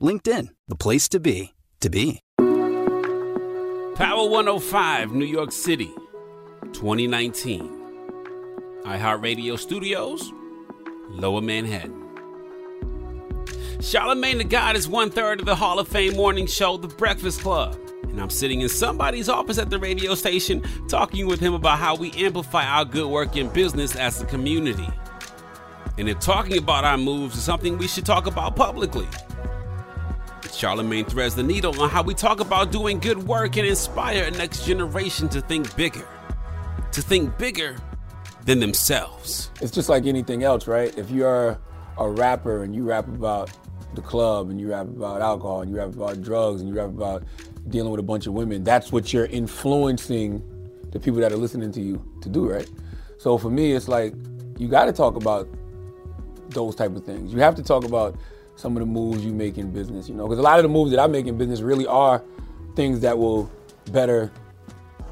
LinkedIn, the place to be, to be. Power 105, New York City, 2019. iHeartRadio Studios, Lower Manhattan. Charlemagne the God is one third of the Hall of Fame morning show, The Breakfast Club. And I'm sitting in somebody's office at the radio station talking with him about how we amplify our good work in business as a community. And if talking about our moves is something we should talk about publicly. Charlemagne threads the needle on how we talk about doing good work and inspire a next generation to think bigger. To think bigger than themselves. It's just like anything else, right? If you're a rapper and you rap about the club and you rap about alcohol and you rap about drugs and you rap about dealing with a bunch of women, that's what you're influencing the people that are listening to you to do, right? So for me, it's like you got to talk about those type of things. You have to talk about some of the moves you make in business, you know, because a lot of the moves that I make in business really are things that will better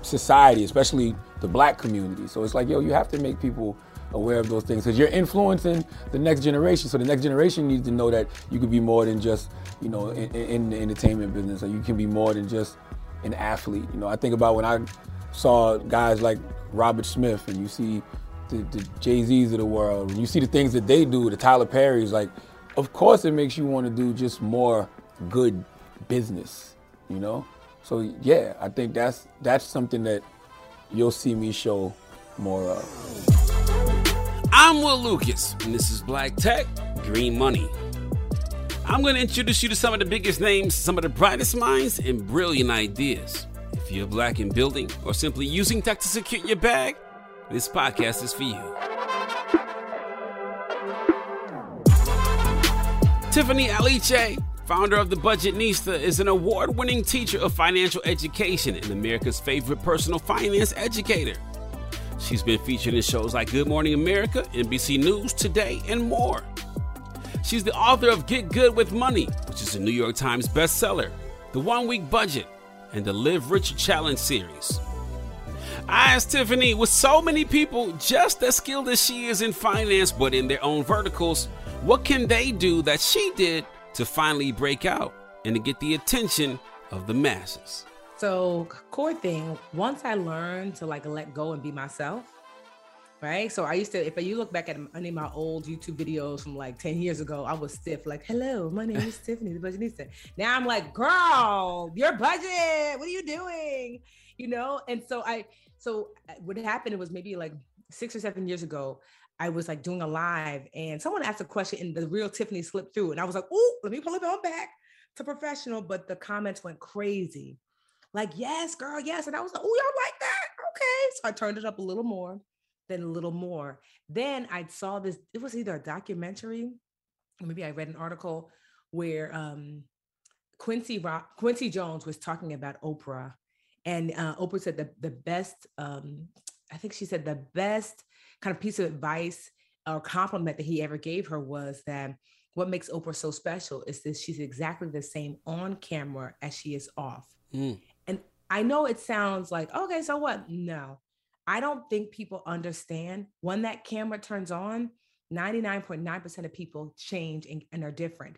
society, especially the black community. So it's like, yo, you have to make people aware of those things because you're influencing the next generation. So the next generation needs to know that you could be more than just, you know, in, in the entertainment business, or you can be more than just an athlete. You know, I think about when I saw guys like Robert Smith, and you see the, the Jay Z's of the world, and you see the things that they do, the Tyler Perry's, like, of course it makes you want to do just more good business, you know. So yeah, I think that's that's something that you'll see me show more of. I'm Will Lucas, and this is Black Tech Green Money. I'm going to introduce you to some of the biggest names, some of the brightest minds, and brilliant ideas. If you're black in building or simply using tech to secure your bag, this podcast is for you. Tiffany Aliche, founder of The Budgetnista, is an award winning teacher of financial education and America's favorite personal finance educator. She's been featured in shows like Good Morning America, NBC News, Today, and more. She's the author of Get Good with Money, which is a New York Times bestseller, The One Week Budget, and the Live Rich Challenge series. I asked Tiffany, with so many people just as skilled as she is in finance but in their own verticals, what can they do that she did to finally break out and to get the attention of the masses? So, core thing, once I learned to like let go and be myself, right? So I used to, if you look back at any of my old YouTube videos from like 10 years ago, I was stiff, like, hello, my name is Tiffany, the budgetnista. Now I'm like, girl, your budget, what are you doing? You know? And so I, so uh, what happened, was maybe like six or seven years ago, I was like doing a live and someone asked a question and the real Tiffany slipped through. And I was like, oh, let me pull it on back to professional, but the comments went crazy. Like, yes, girl, yes. And I was like, oh, y'all like that? Okay. So I turned it up a little more, then a little more. Then I saw this, it was either a documentary, or maybe I read an article where um, Quincy Rock, Quincy Jones was talking about Oprah. And uh, Oprah said the, the best, um, I think she said the best kind of piece of advice or compliment that he ever gave her was that what makes Oprah so special is that she's exactly the same on camera as she is off. Mm. And I know it sounds like, okay, so what? No, I don't think people understand when that camera turns on, 99.9% of people change and, and are different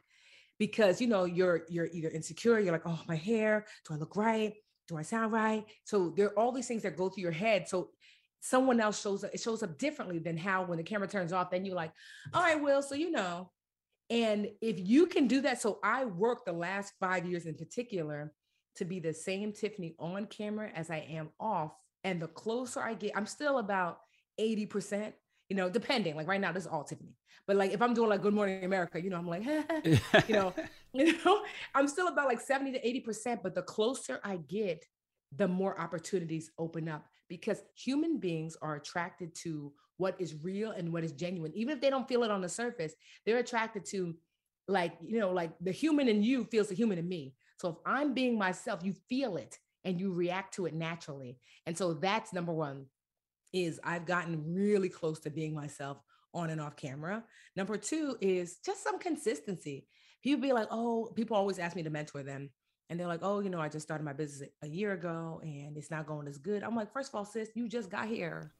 because you know you're you're either insecure you're like oh my hair do i look right do i sound right so there are all these things that go through your head so someone else shows up it shows up differently than how when the camera turns off then you're like all right will so you know and if you can do that so i worked the last five years in particular to be the same tiffany on camera as i am off and the closer i get i'm still about 80% you know, depending. Like right now, this is all Tiffany. But like if I'm doing like Good Morning America, you know, I'm like, you know, you know, I'm still about like 70 to 80%. But the closer I get, the more opportunities open up because human beings are attracted to what is real and what is genuine. Even if they don't feel it on the surface, they're attracted to like, you know, like the human in you feels the human in me. So if I'm being myself, you feel it and you react to it naturally. And so that's number one is I've gotten really close to being myself on and off camera. Number two is just some consistency. People be like, oh, people always ask me to mentor them. And they're like, oh, you know, I just started my business a year ago and it's not going as good. I'm like, first of all, sis, you just got here.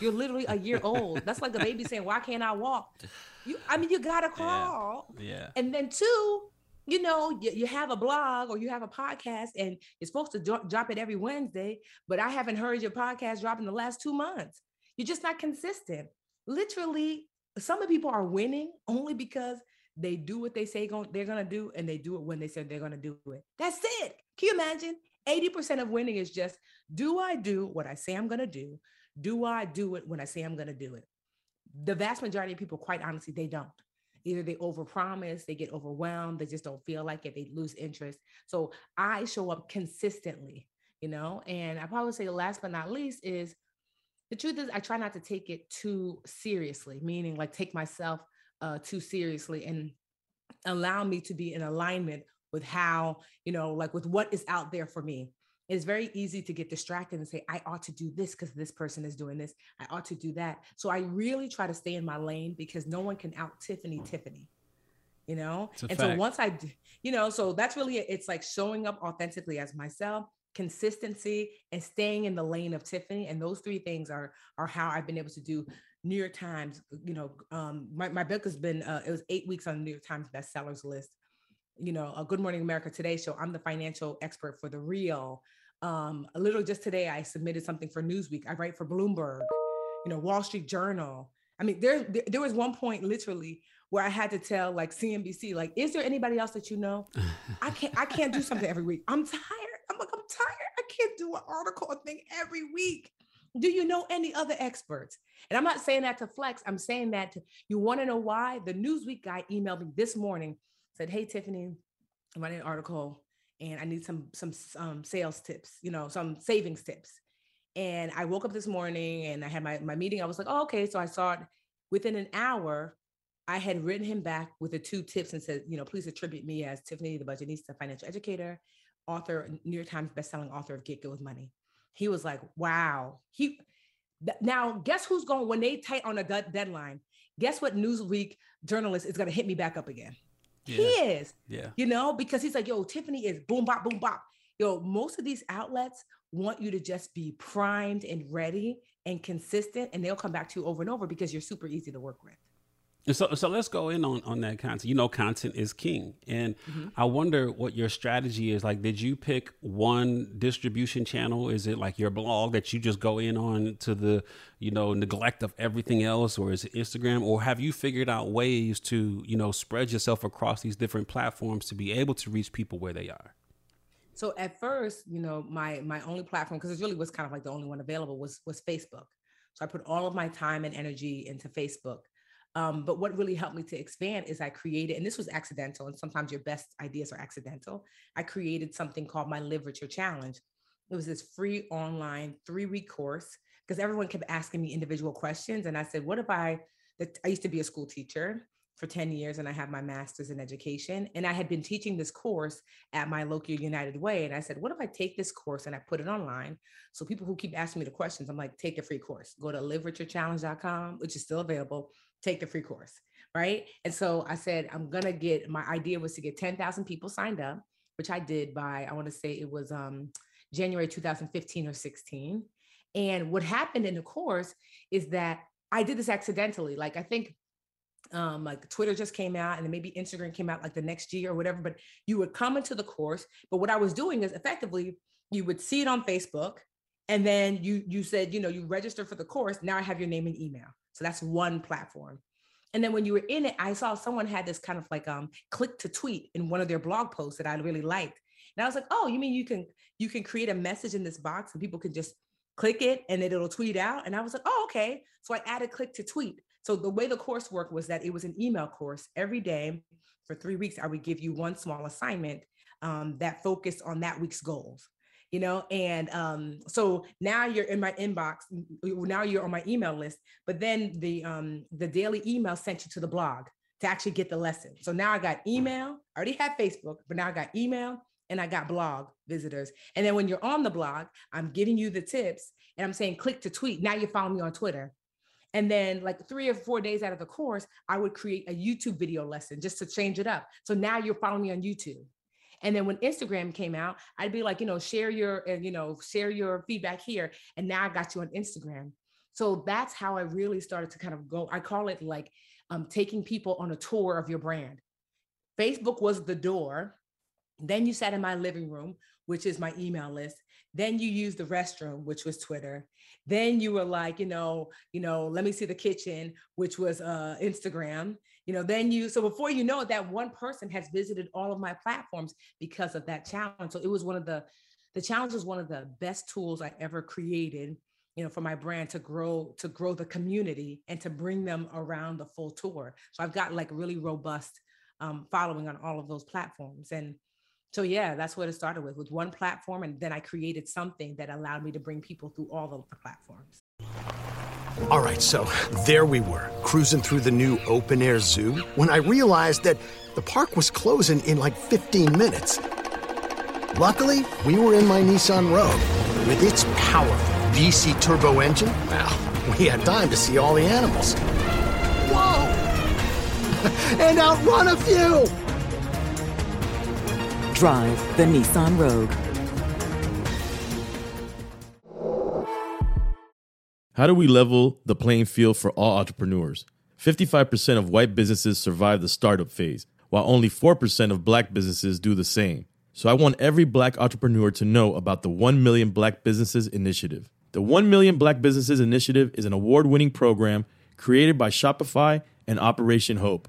You're literally a year old. That's like the baby saying, why can't I walk? You, I mean, you gotta crawl. Yeah. yeah. And then two, you know, you, you have a blog or you have a podcast and you're supposed to drop, drop it every Wednesday, but I haven't heard your podcast drop in the last two months. You're just not consistent. Literally, some of people are winning only because they do what they say they're going to do and they do it when they said they're going to do it. That's it. Can you imagine? 80% of winning is just do I do what I say I'm going to do? Do I do it when I say I'm going to do it? The vast majority of people, quite honestly, they don't either they overpromise, they get overwhelmed, they just don't feel like it, they lose interest. So I show up consistently, you know, and I probably say last but not least is the truth is I try not to take it too seriously, meaning like take myself uh, too seriously and allow me to be in alignment with how, you know, like with what is out there for me it's very easy to get distracted and say, I ought to do this because this person is doing this. I ought to do that. So I really try to stay in my lane because no one can out Tiffany Tiffany, you know? And fact. so once I, you know, so that's really, it's like showing up authentically as myself, consistency and staying in the lane of Tiffany. And those three things are, are how I've been able to do New York Times, you know, um, my, my book has been, uh, it was eight weeks on the New York Times bestsellers list you know, a Good Morning America Today show. I'm the financial expert for the real. Um, literally just today, I submitted something for Newsweek. I write for Bloomberg, you know, Wall Street Journal. I mean, there, there was one point literally where I had to tell like CNBC, like, is there anybody else that you know? I can't, I can't do something every week. I'm tired. I'm like, I'm tired. I can't do an article thing every week. Do you know any other experts? And I'm not saying that to flex. I'm saying that to, you want to know why? The Newsweek guy emailed me this morning said, "Hey Tiffany, I'm writing an article and I need some some um, sales tips, you know, some savings tips." And I woke up this morning and I had my my meeting. I was like, "Oh, okay." So I saw it within an hour. I had written him back with the two tips and said, you know, please attribute me as Tiffany the Budgetnista, financial educator, author, New York Times bestselling author of Get Good with Money. He was like, wow. He now guess who's going when they tight on a deadline? Guess what Newsweek journalist is going to hit me back up again? Yeah. He is. Yeah. You know, because he's like, yo, Tiffany is boom bop, boom bop. Yo, most of these outlets want you to just be primed and ready and consistent, and they'll come back to you over and over because you're super easy to work with. So, so let's go in on, on that content. You know, content is king. And mm-hmm. I wonder what your strategy is. Like, did you pick one distribution channel? Is it like your blog that you just go in on to the, you know, neglect of everything else? Or is it Instagram? Or have you figured out ways to, you know, spread yourself across these different platforms to be able to reach people where they are? So at first, you know, my my only platform, because it really was kind of like the only one available was was Facebook. So I put all of my time and energy into Facebook Um, but what really helped me to expand is I created, and this was accidental, and sometimes your best ideas are accidental. I created something called my Live Richer Challenge. It was this free online three week course because everyone kept asking me individual questions. And I said, What if I, that I used to be a school teacher for 10 years and I have my master's in education. And I had been teaching this course at my local United Way. And I said, what if I take this course and I put it online? So people who keep asking me the questions, I'm like, take the free course. Go to literaturechallenge.com, which is still available. Take the free course. Right. And so I said, I'm to get my idea was to get 10,000 people signed up, which I did by, I want to say it was um, January 2015 or 16. And what happened in the course is that I did this accidentally. Like I think um, like Twitter just came out and maybe Instagram came out like the next year or whatever, but you would come into the course. But what I was doing is effectively you would see it on Facebook and then you you said, you know, you register for the course. Now I have your name and email. So that's one platform. And then when you were in it, I saw someone had this kind of like um click to tweet in one of their blog posts that I really liked. And I was like, oh, you mean you can you can create a message in this box and people can just click it and then it'll tweet out. And I was like, oh, okay. So I added click to tweet. So the way the course worked was that it was an email course every day for three weeks. I would give you one small assignment um, that focused on that week's goals. You know, and um, so now you're in my inbox. Now you're on my email list. But then the um, the daily email sent you to the blog to actually get the lesson. So now I got email. I already had Facebook, but now I got email and I got blog visitors. And then when you're on the blog, I'm giving you the tips and I'm saying click to tweet. Now you follow me on Twitter. And then, like three or four days out of the course, I would create a YouTube video lesson just to change it up. So now you're following me on YouTube. And then when Instagram came out, I'd be like, you know, share your, uh, you know, share your feedback here. And now I got you on Instagram. So that's how I really started to kind of go. I call it like um, taking people on a tour of your brand. Facebook was the door. Then you sat in my living room, which is my email list. Then you used the restroom, which was Twitter. Then you were like, you know, you know, let me see the kitchen, which was uh, Instagram. You know, then you so before you know it, that one person has visited all of my platforms because of that challenge. So it was one of the the challenge was one of the best tools I ever created you know for my brand to grow to grow the community and to bring them around the full tour so i've got like really robust um, following on all of those platforms and so yeah that's what it started with with one platform and then i created something that allowed me to bring people through all of the platforms. All right so there we were cruising through the new open air zoo when i realized that the park was closing in like 15 minutes. Luckily we were in my nissan rogue. With its powerful vc turbo engine well we had time to see all the animals. Whoa! And outrun a few Drive the Nissan Rogue. How do we level the playing field for all entrepreneurs? 55% of white businesses survive the startup phase, while only 4% of black businesses do the same. So I want every black entrepreneur to know about the 1 Million Black Businesses Initiative. The 1 Million Black Businesses Initiative is an award winning program created by Shopify and Operation Hope.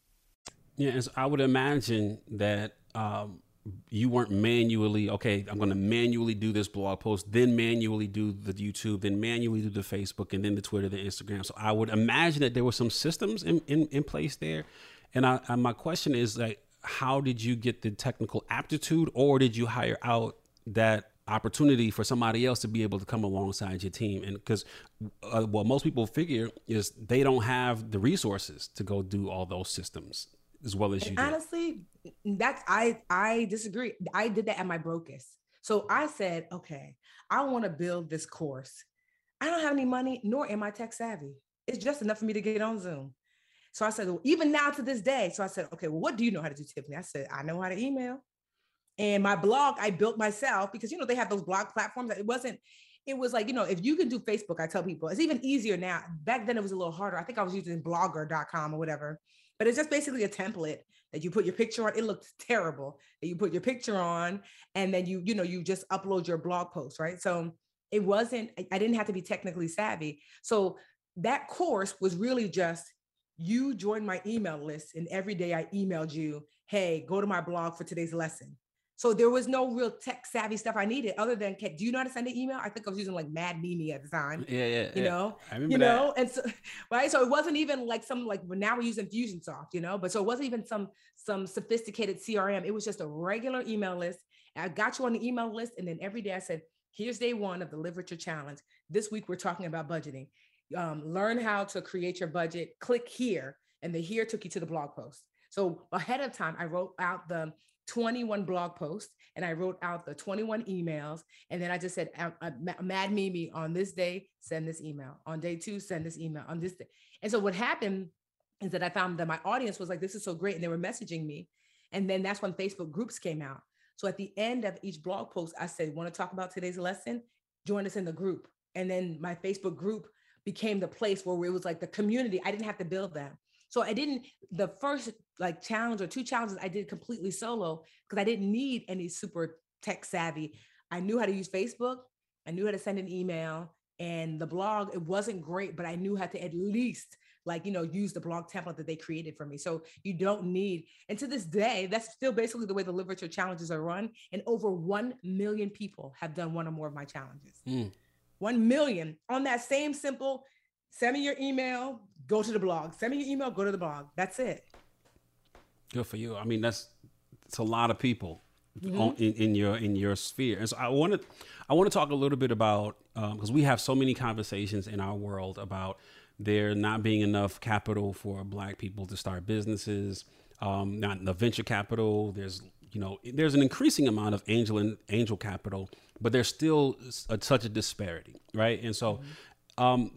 Yeah, I would imagine that um, you weren't manually okay i'm going to manually do this blog post then manually do the youtube then manually do the facebook and then the twitter the instagram. So i would imagine that there were some systems in, in, in place there. And I, I, my question is like how did you get the technical aptitude or did you hire out that opportunity for somebody else to be able to come alongside your team? And because uh, what most people figure is they don't have the resources to go do all those systems as well as and you honestly that's i i disagree. I did that at my brokest. So i said okay i want to build this course. I don't have any money nor am i tech savvy. It's just enough for me to get on zoom. So i said well, even now to this day so i said okay well what do you know how to do tiffany? I said i know how to email. And my blog i built myself because you know they have those blog platforms that it wasn't it was like you know if you can do facebook i tell people it's even easier now. Back then it was a little harder. I think i was using blogger.com or whatever but it's just basically a template that you put your picture on. It looks terrible that you put your picture on and then you, you know, you just upload your blog post, right? So it wasn't, I didn't have to be technically savvy. So that course was really just you join my email list and every day I emailed you, hey, go to my blog for today's lesson. So there was no real tech savvy stuff I needed other than, do you know how to send an email? I think I was using like Mad Mimi at the time. Yeah, yeah. You yeah. know, I remember you that. know, and so right. So it wasn't even like some like now we're using Infusionsoft, you know, but so it wasn't even some some sophisticated CRM. It was just a regular email list. I got you on the email list, and then every day I said, here's day one of the Live Richer Challenge. This week we're talking about budgeting. Um, learn how to create your budget. Click here, and the here took you to the blog post. So ahead of time, I wrote out the 21 blog posts and I wrote out the 21 emails. And then I just said, um, uh, Mad Mimi on this day, send this email. On day two, send this email. On this day. And so what happened is that I found that my audience was like, this is so great. And they were messaging me. And then that's when Facebook groups came out. So at the end of each blog post, I said, want to talk about today's lesson? Join us in the group. And then my Facebook group became the place where it was like the community. I didn't have to build that. So I didn't, the first like challenge or two challenges I did completely solo because I didn't need any super tech savvy. I knew how to use Facebook, I knew how to send an email, and the blog, it wasn't great, but I knew how to at least like you know use the blog template that they created for me so you don't need and to this day that's still basically the way the Live Richer challenges are run and over 1 million people have done one or more of my challenges mm. 1 million on that same simple send me your email go to the blog. Send me your email, go to the blog. That's it. Good for you. I mean, that's it's a lot of people mm-hmm. in, in, your in your sphere. And so I want to I want to talk a little bit about because um, we have so many conversations in our world about there not being enough capital for Black people to start businesses, um, not enough venture capital. There's you know there's an increasing amount of angel and angel capital, but there's still a, such a disparity, right? And so. Mm-hmm. Um,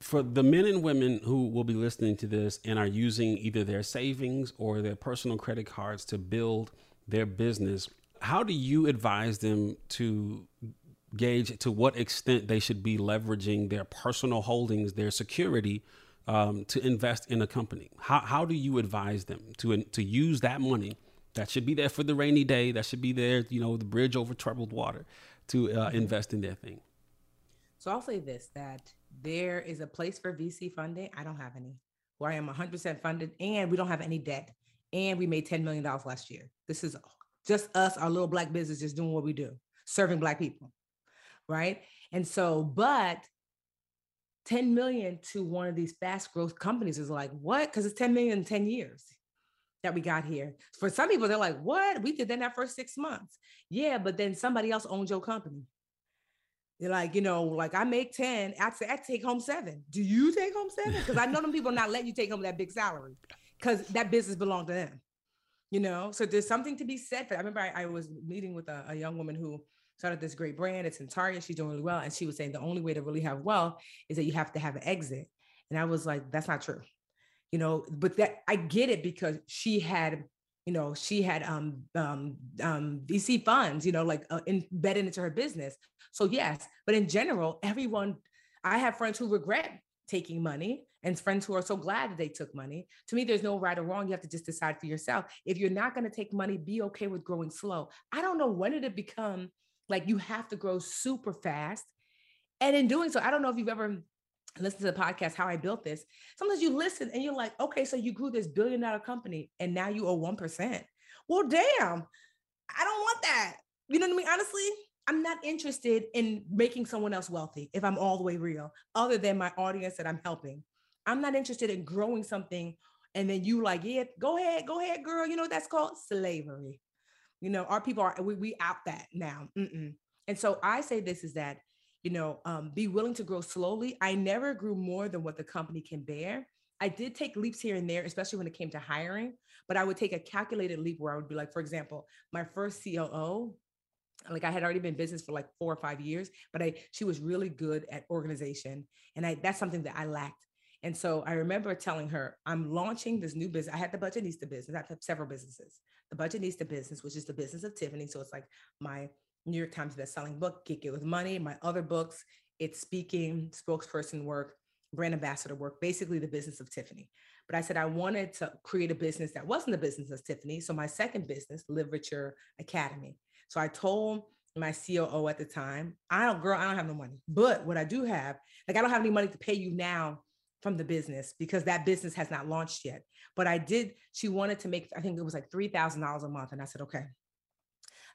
for the men and women who will be listening to this and are using either their savings or their personal credit cards to build their business, how do you advise them to gauge to what extent they should be leveraging their personal holdings, their security, um, to invest in a company? How, how do you advise them to to use that money that should be there for the rainy day, that should be there, you know, the bridge over troubled water, to uh, invest in their thing? So I'll say this: that there is a place for VC funding. I don't have any. Where I am 100% funded, and we don't have any debt, and we made 10 million dollars last year. This is just us, our little black business, just doing what we do, serving black people, right? And so, but 10 million to one of these fast growth companies is like what? Because it's 10 million in 10 years. that we got here. For some people, they're like, what? We did that in our first six months. Yeah, but then somebody else owns your company. They're like, you know, like I make 10, I, I take home seven. Do you take home seven? Because I know them people not letting you take home that big salary because that business belonged to them. You know, so there's something to be said for. I remember I, I was meeting with a, a young woman who started this great brand. It's in Target. She's doing really well. And she was saying the only way to really have wealth is that you have to have an exit. And I was like, that's not true you know but that i get it because she had you know she had um um um vc funds you know like uh, embedded into her business. So yes but in general everyone i have friends who regret taking money and friends who are so glad that they took money. To me there's no right or wrong. You have to just decide for yourself. If you're not going to take money be okay with growing slow. I don't know when it become like you have to grow super fast. And in doing so i don't know if you've ever listen to the podcast how i built this sometimes you listen and you're like okay so you grew this billion dollar company and now you owe 1% well damn i don't want that. You know what i mean? Honestly i'm not interested in making someone else wealthy if i'm all the way real other than my audience that i'm helping. I'm not interested in growing something and then you like yeah go ahead go ahead girl. You know what that's called? Slavery. You know our people are we, we out that now. Mm-mm. and so i say this is that you know, um, be willing to grow slowly. I never grew more than what the company can bear. I did take leaps here and there, especially when it came to hiring, but I would take a calculated leap where I would be like, for example, my first COO, like I had already been business for like four or five years, but I she was really good at organization. And I that's something that I lacked. And so I remember telling her, I'm launching this new business. I had the Budgetnista business. I have several businesses. The Budgetnista business, which is the business of Tiffany. So it's like my New York Times best-selling book, Get It With Money. My other books, it's speaking, spokesperson work, brand ambassador work, basically the business of Tiffany. But I said I wanted to create a business that wasn't the business of Tiffany. So my second business, Live Richer Academy. So I told my COO at the time, I don't, girl, I don't have no money. But what I do have, like I don't have any money to pay you now from the business because that business has not launched yet. But I did, she wanted to make, I think it was like $3,000 a month. And I said, okay,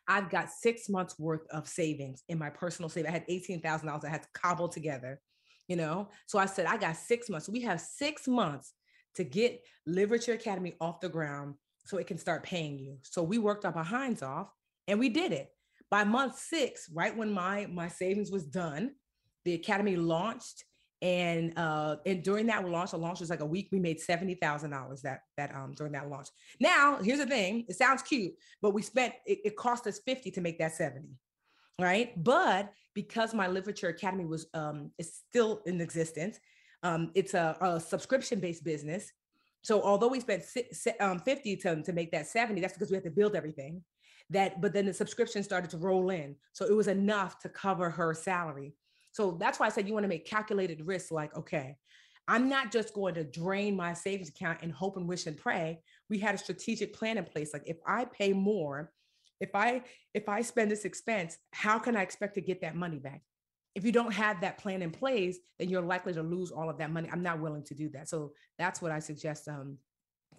I've got six months worth of savings in my personal savings. I had $18,000 I had to cobble together, you know? So I said, I got six months. We have six months to get Live Richer Academy off the ground so it can start paying you. So we worked our behinds off and we did it. By month six, right when my, my savings was done, the Academy launched and uh and during that launch the launch was like a week we made $70000 that that um during that launch. Now here's the thing it sounds cute but we spent it, it cost us 50 to make that 70 right? But because my Live Richer Academy was um is still in existence um it's a, a subscription based business. So although we spent um, 50 to, to make that 70 that's because we had to build everything that but then the subscription started to roll in. So it was enough to cover her salary so that's why I said you want to make calculated risks like, okay, I'm not just going to drain my savings account and hope and wish and pray. We had a strategic plan in place. Like if I pay more, if I if I spend this expense, how can I expect to get that money back? If you don't have that plan in place, then you're likely to lose all of that money. I'm not willing to do that. So that's what I suggest um,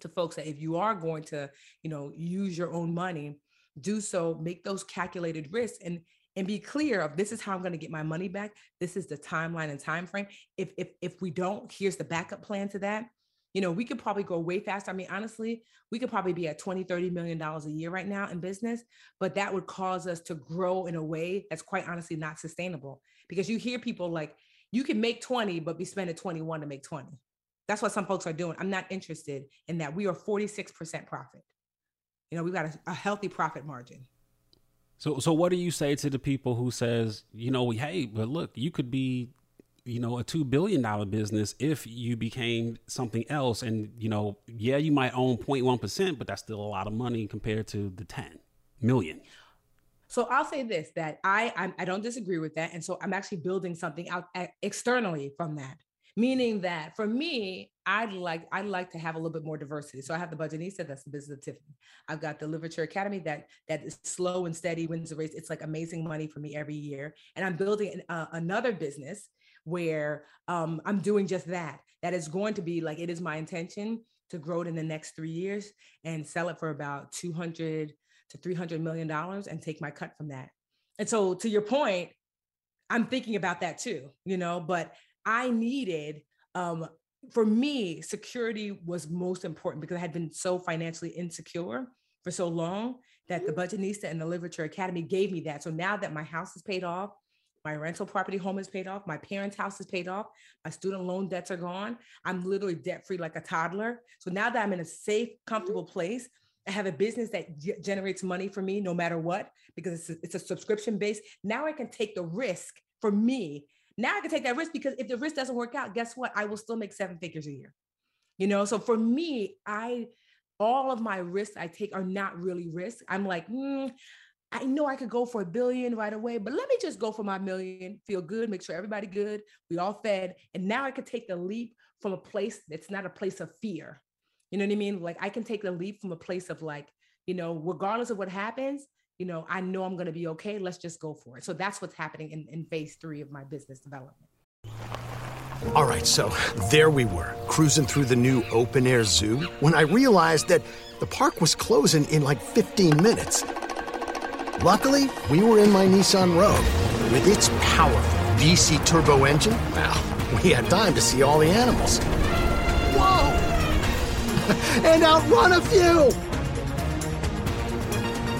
to folks that if you are going to, you know, use your own money, do so, make those calculated risks and and be clear of this is how I'm going to get my money back. This is the timeline and time frame. If if if we don't, here's the backup plan to that. You know, we could probably go way faster. I mean, honestly, we could probably be at 20, 30 million dollars a year right now in business, but that would cause us to grow in a way that's quite honestly not sustainable. Because you hear people like, you can make 20, but be spending 21 to make 20. That's what some folks are doing. I'm not interested in that. We are 46% profit. You know, we've got a, a healthy profit margin. So, so what do you say to the people who says, you know, hey, but look, you could be, you know, a two billion dollar business if you became something else, and you know, yeah, you might own 0.1 percent, but that's still a lot of money compared to the 10 million. So I'll say this: that I I'm, I do not disagree with that, and so I'm actually building something out eh, externally from that meaning that for me i'd like i'd like to have a little bit more diversity. So i have the budgetnista that's the business of tiffany. I've got the Live Richer Academy that that is slow and steady wins the race. It's like amazing money for me every year. And i'm building an, uh, another business where um, i'm doing just that. That is going to be like it is my intention to grow it in the next three years and sell it for about 200 to 300 million dollars and take my cut from that. And so to your point i'm thinking about that too you know but I needed um, for me, security was most important because I had been so financially insecure for so long that the Budgetnista and the Live Richer Academy gave me that. So now that my house is paid off, my rental property home is paid off, my parents' house is paid off, my student loan debts are gone. I'm literally debt free like a toddler. So now that I'm in a safe, comfortable place, I have a business that g- generates money for me no matter what because it's a, it's a subscription base. Now I can take the risk for me. Now I can take that risk because if the risk doesn't work out, guess what? I will still make seven figures a year. You know, so for me, I all of my risks I take are not really risks. I'm like, mm, I know I could go for a billion right away, but let me just go for my million, feel good, make sure everybody good, we all fed. And now I could take the leap from a place that's not a place of fear. You know what I mean? Like I can take the leap from a place of like, you know, regardless of what happens, you know, I know I'm going to be okay. Let's just go for it. So that's what's happening in, in phase three of my business development. All right, so there we were, cruising through the new open air zoo when I realized that the park was closing in like 15 minutes. Luckily, we were in my Nissan Rogue. With its powerful VC turbo engine, well, we had time to see all the animals. Whoa! and outrun a few!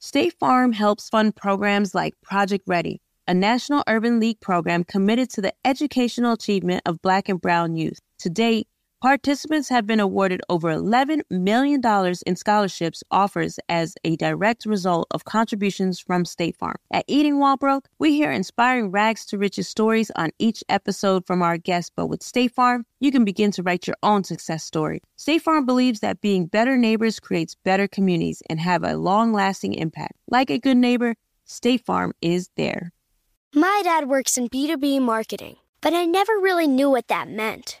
State Farm helps fund programs like Project Ready a National Urban League program committed to the educational achievement of Black and Brown youth. To date, participants have been awarded over $11 million in scholarships offers as a direct result of contributions from State Farm. At Eating While Broke, we hear inspiring rags to riches stories on each episode from our guests, but with State Farm, you can begin to write your own success story. State Farm believes that being better neighbors creates better communities and have a long-lasting impact. Like a good neighbor, State Farm is there. My dad works in B2B marketing, but I never really knew what that meant.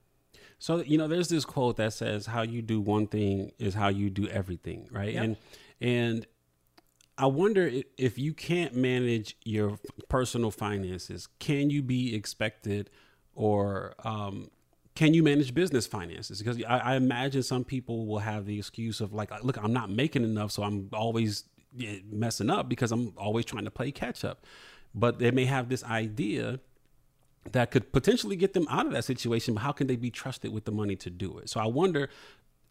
So, you know, there's this quote that says how you do one thing is how you do everything, right? Yep. And and I wonder if, you can't manage your personal finances, can you be expected or um, can you manage business finances? Because I, I imagine some people will have the excuse of like, look, I'm not making enough, so I'm always messing up because I'm always trying to play catch up. But they may have this idea that could potentially get them out of that situation, but how can they be trusted with the money to do it? So I wonder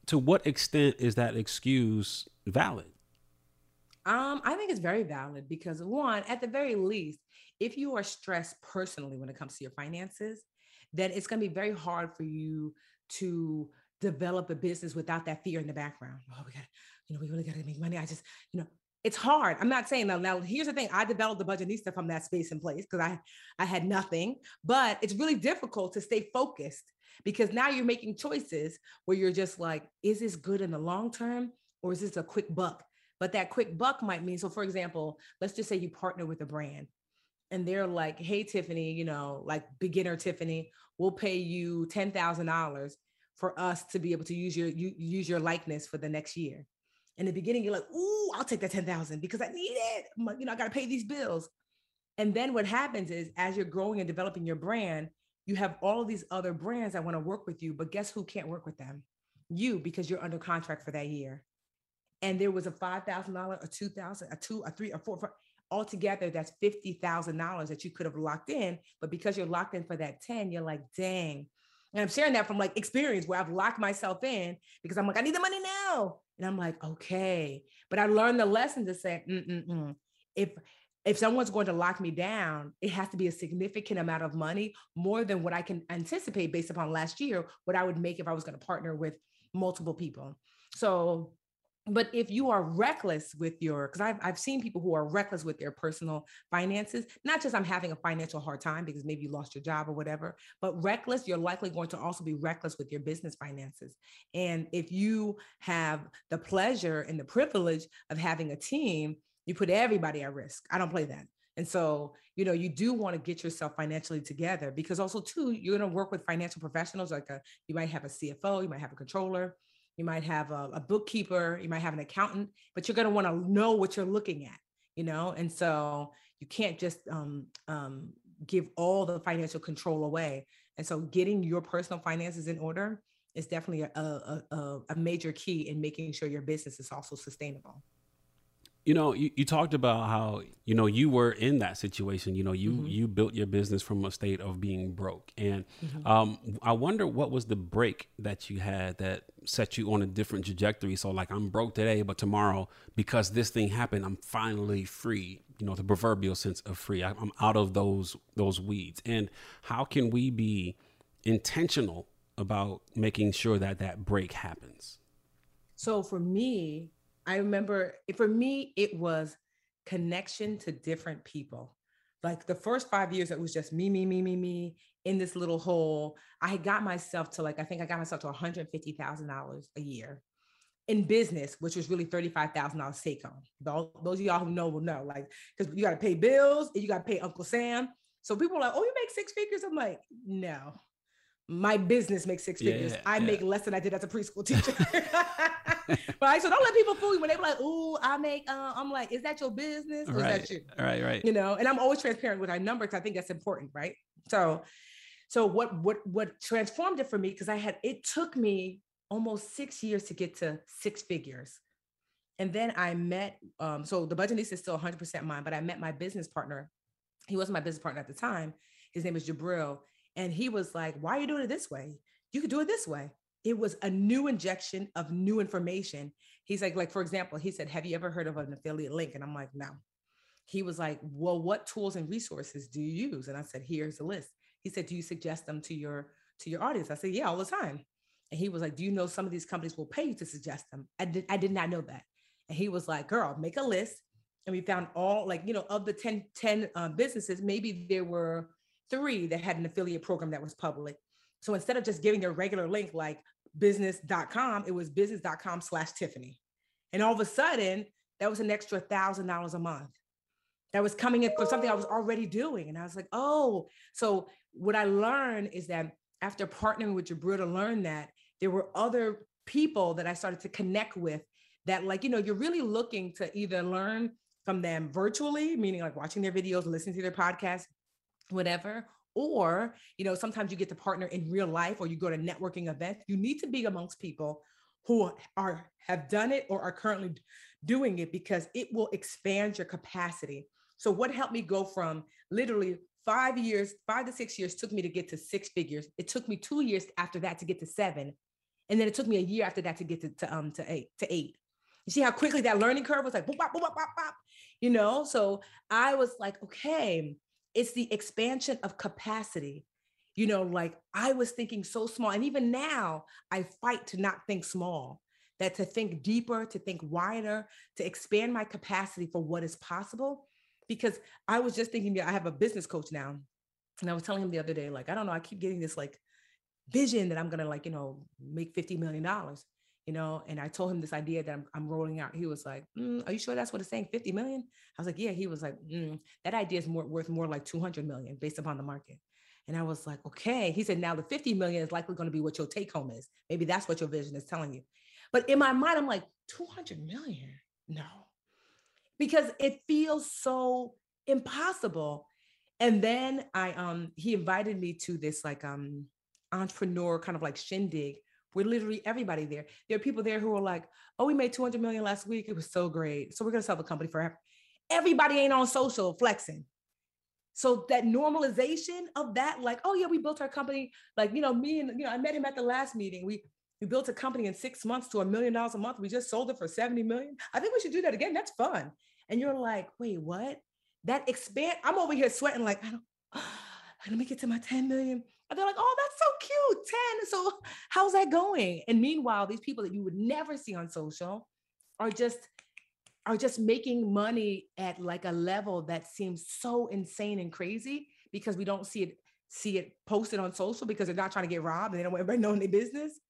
to what extent is that excuse valid? Um, I think it's very valid because one, at the very least, if you are stressed personally when it comes to your finances, then it's going to be very hard for you to develop a business without that fear in the background. Oh, we got, you know, we really got to make money. I just, you know, it's hard. I'm not saying that. Now, here's the thing: I developed the Budgetnista from that space in place because I I had nothing. But it's really difficult to stay focused because now you're making choices where you're just like, is this good in the long term or is this a quick buck? But that quick buck might mean so. For example, let's just say you partner with a brand, and they're like, "Hey, Tiffany, you know, like beginner Tiffany, we'll pay you ten thousand dollars for us to be able to use your you, use your likeness for the next year." In the beginning, you're like, ooh, I'll take that 10,000 because I need it. You know, I got to pay these bills. And then what happens is as you're growing and developing your brand, you have all of these other brands that want to work with you, but guess who can't work with them? You, because you're under contract for that year. and there was a five thousand dollar, a two thousand, a two, a three, a four, four altogether that's fifty thousand dollars that you could have locked in, but because you're locked in for that ten, you're like, dang. And I'm sharing that from like experience where I've locked myself in because I'm like, I need the money now, and I'm like, okay. But I learned the lesson to say, Mm-mm-mm. if if someone's going to lock me down, it has to be a significant amount of money, more than what I can anticipate based upon last year, what I would make if I was going to partner with multiple people. So but if you are reckless with your because I've, I've seen people who are reckless with their personal finances not just i'm having a financial hard time because maybe you lost your job or whatever but reckless you're likely going to also be reckless with your business finances. And if you have the pleasure and the privilege of having a team you put everybody at risk. I don't play that. And so, you know, you do want to get yourself financially together because also too, you're going to work with financial professionals. Like a, you might have a CFO, you might have a controller, you might have a, a bookkeeper, you might have an accountant, but you're going to want to know what you're looking at, you know? And so you can't just um, um, give all the financial control away. And so getting your personal finances in order is definitely a, a, a, a major key in making sure your business is also sustainable you know you, you talked about how you know you were in that situation. You know you mm-hmm. you built your business from a state of being broke. And mm-hmm. um, i wonder what was the break that you had that set you on a different trajectory? So like i'm broke today but tomorrow because this thing happened i'm finally free you know the proverbial sense of free. I'm out of those those weeds. And how can we be intentional about making sure that that break happens? So for me I remember for me, it was connection to different people. Like the first five years, it was just me, me, me, me, me in this little hole. I got myself to like, I think I got myself to $150,000 a year in business, which was really $35,000 take home. Those of y'all who know will know, like, because you got to pay bills and you got to pay Uncle Sam. So people are like, oh, you make six figures? I'm like, no, my business makes six figures. I yeah. make less than I did as a preschool teacher. right. So don't let people fool you when they be like, "Ooh, I make." Uh, I'm like, "Is that your business? Or right. Is that you?" Right. Right. You know. And I'm always transparent with our number because I think that's important. Right. So, so what what what transformed it for me because I had it took me almost six years to get to six figures. And then I met, um, so the Budgetnista is still 100% mine, but I met my business partner. He wasn't my business partner at the time. His name is Jabril. And he was like, Why are you doing it this way? You could do it this way. It was a new injection of new information. He's like, like, for example, he said, Have you ever heard of an affiliate link? And I'm like, no. He was like, Well, what tools and resources do you use? And I said, Here's a list. He said, Do you suggest them to your to your audience? I said, Yeah, all the time. And he was like, Do you know some of these companies will pay you to suggest them? I did, I did not know that. And he was like, Girl, make a list. And we found all like, you know, of the 10, 10 uh, businesses, maybe there were three that had an affiliate program that was public. So instead of just giving a regular link like business.com, it was business.com slash Tiffany. And all of a sudden, that was an extra thousand dollars a month that was coming in for something I was already doing. And I was like, oh, so what I learned is that after partnering with Jabril to learn that, there were other people that I started to connect with that, like, you know, you're really looking to either learn from them virtually, meaning like watching their videos, listening to their podcasts, whatever or you know sometimes you get to partner in real life or you go to networking events you need to be amongst people who are have done it or are currently doing it because it will expand your capacity. So what helped me go from literally five years five to six years took me to get to six figures. It took me two years after that to get to seven and then it took me a year after that to get to, to um to eight to eight. You see how quickly that learning curve was like boop, boop, you know? So i was like okay it's the expansion of capacity. You know, like I was thinking so small. And even now, I fight to not think small, that to think deeper, to think wider, to expand my capacity for what is possible. Because I was just thinking, I have a business coach now. And I was telling him the other day, like, I don't know, I keep getting this like vision that I'm gonna like, you know, make $50 million you know, and I told him this idea that I'm, I'm rolling out. He was like, mm, "Are you sure that's what it's saying? 50 million?" I was like, "Yeah." He was like, mm, "That idea is more worth more like 200 million based upon the market." And I was like, "Okay." He said, "Now the 50 million is likely going to be what your take home is. Maybe that's what your vision is telling you." But in my mind, I'm like, 200 million? No, because it feels so impossible. And then I um he invited me to this like um entrepreneur kind of like shindig We're literally everybody there. There are people there who are like, "Oh, we made 200 million last week. It was so great. So we're gonna sell the company forever." Everybody ain't on social flexing. So that normalization of that, like, oh yeah, we built our company. Like, you know, me and you know, I met him at the last meeting. We we built a company in six months to a million dollars a month. We just sold it for 70 million. I think we should do that again. That's fun. And you're like, wait, what? That expand. I'm over here sweating, like, I don't, let me get to my 10 million. And they're like, oh, that's so cute. 10. So how's that going? And meanwhile, these people that you would never see on social are just are just making money at like a level that seems so insane and crazy because we don't see it see it posted on social because they're not trying to get robbed and they don't want everybody knowing their business.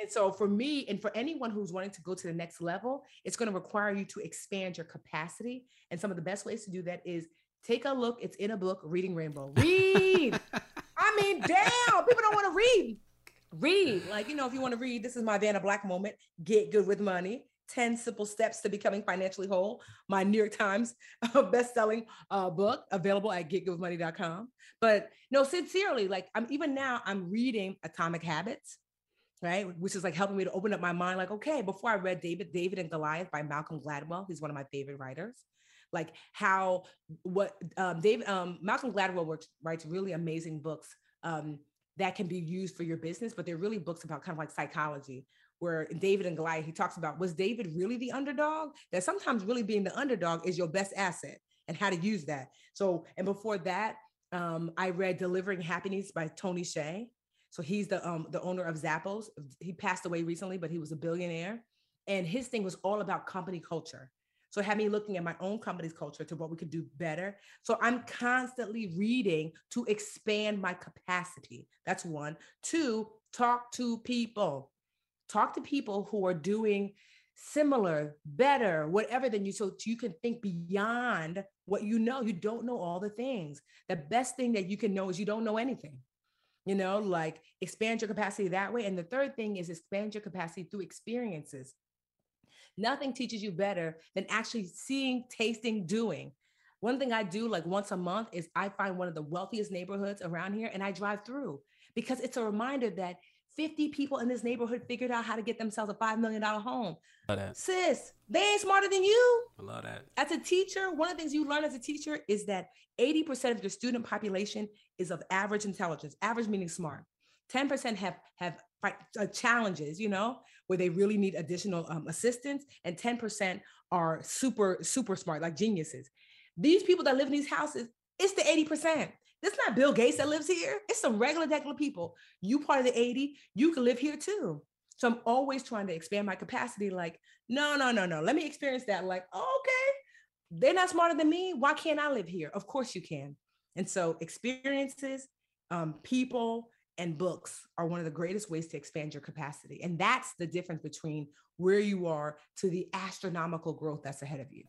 And so for me and for anyone who's wanting to go to the next level, it's going to require you to expand your capacity. And some of the best ways to do that is take a look. It's in a book, Reading Rainbow. Read. I mean, damn, people don't want to read. Read. Like, you know, if you want to read, this is my Vanna Black moment. Get good with money. 10 simple steps to becoming financially whole my new york times best-selling uh, book available at getgoodmoney.com but no sincerely like i'm even now i'm reading atomic habits right which is like helping me to open up my mind like okay before i read david david and goliath by malcolm gladwell he's one of my favorite writers like how what um, david um, malcolm gladwell works, writes really amazing books um, that can be used for your business but they're really books about kind of like psychology where David and Goliath, he talks about was David really the underdog? That sometimes really being the underdog is your best asset and how to use that. So, and before that, um, I read Delivering Happiness by Tony Hsieh. So he's the um, the owner of Zappos. He passed away recently, but he was a billionaire. And his thing was all about company culture. So it had me looking at my own company's culture to what we could do better. So I'm constantly reading to expand my capacity. That's one. Two, talk to people talk to people who are doing similar, better, whatever than you, so you can think beyond what you know. You don't know all the things. The best thing that you can know is you don't know anything. You know, like expand your capacity that way. And the third thing is expand your capacity through experiences. Nothing teaches you better than actually seeing, tasting, doing. One thing I do like once a month is I find one of the wealthiest neighborhoods around here and I drive through because it's a reminder that 50 people in this neighborhood figured out how to get themselves a $5 million home. Sis, they ain't smarter than you. I love that. As a teacher, one of the things you learn as a teacher is that 80% of your student population is of average intelligence, average meaning smart. 10% have have uh, challenges, you know, where they really need additional um, assistance, and 10% are super, super smart, like geniuses. These people that live in these houses, it's the 80%. It's not Bill Gates that lives here. It's some regular, regular people. You part of the 80, you can live here too. So I'm always trying to expand my capacity. Like, no, no, no, no. Let me experience that. Like, okay, they're not smarter than me. Why can't I live here? Of course you can. And so experiences, um, people, and books are one of the greatest ways to expand your capacity. And that's the difference between where you are to the astronomical growth that's ahead of you.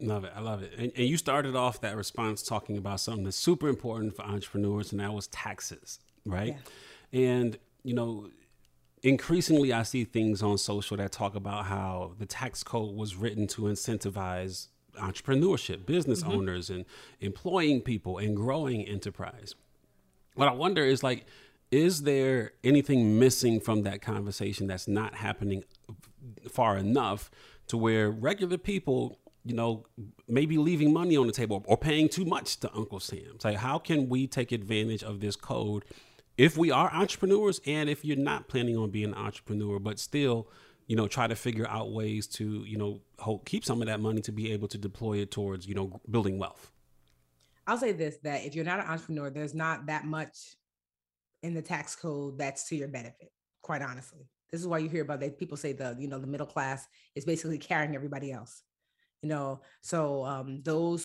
Love it. I love it. And, and, you started off that response talking about something that's super important for entrepreneurs, and that was taxes, right? Yeah. And, you know, increasingly I see things on social that talk about how the tax code was written to incentivize entrepreneurship, business mm-hmm. owners, and employing people and growing enterprise. What I wonder is like, is there anything missing from that conversation that's not happening far enough to where regular people you know, maybe leaving money on the table or paying too much to Uncle Sam. Like, how can we take advantage of this code if we are entrepreneurs and if you're not planning on being an entrepreneur, but still, you know, try to figure out ways to, you know, hold, keep some of that money to be able to deploy it towards, you know, building wealth? I'll say this that if you're not an entrepreneur, there's not that much in the tax code that's to your benefit, quite honestly. This is why you hear about that. People say the, you know, the middle class is basically carrying everybody else you know so um, those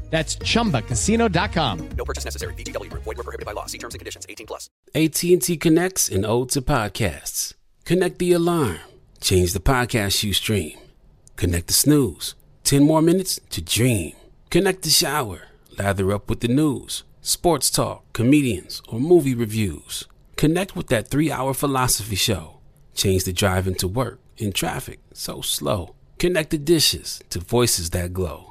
That's chumbacasino.com. No purchase necessary. VGW Group. Void were prohibited by law. See terms and conditions. 18 plus. AT&T connects and ode to podcasts. Connect the alarm. Change the podcast you stream. Connect the snooze. 10 more minutes to dream. Connect the shower. Lather up with the news, sports talk, comedians, or movie reviews. Connect with that three-hour philosophy show. Change the drive into work in traffic so slow. Connect the dishes to voices that glow.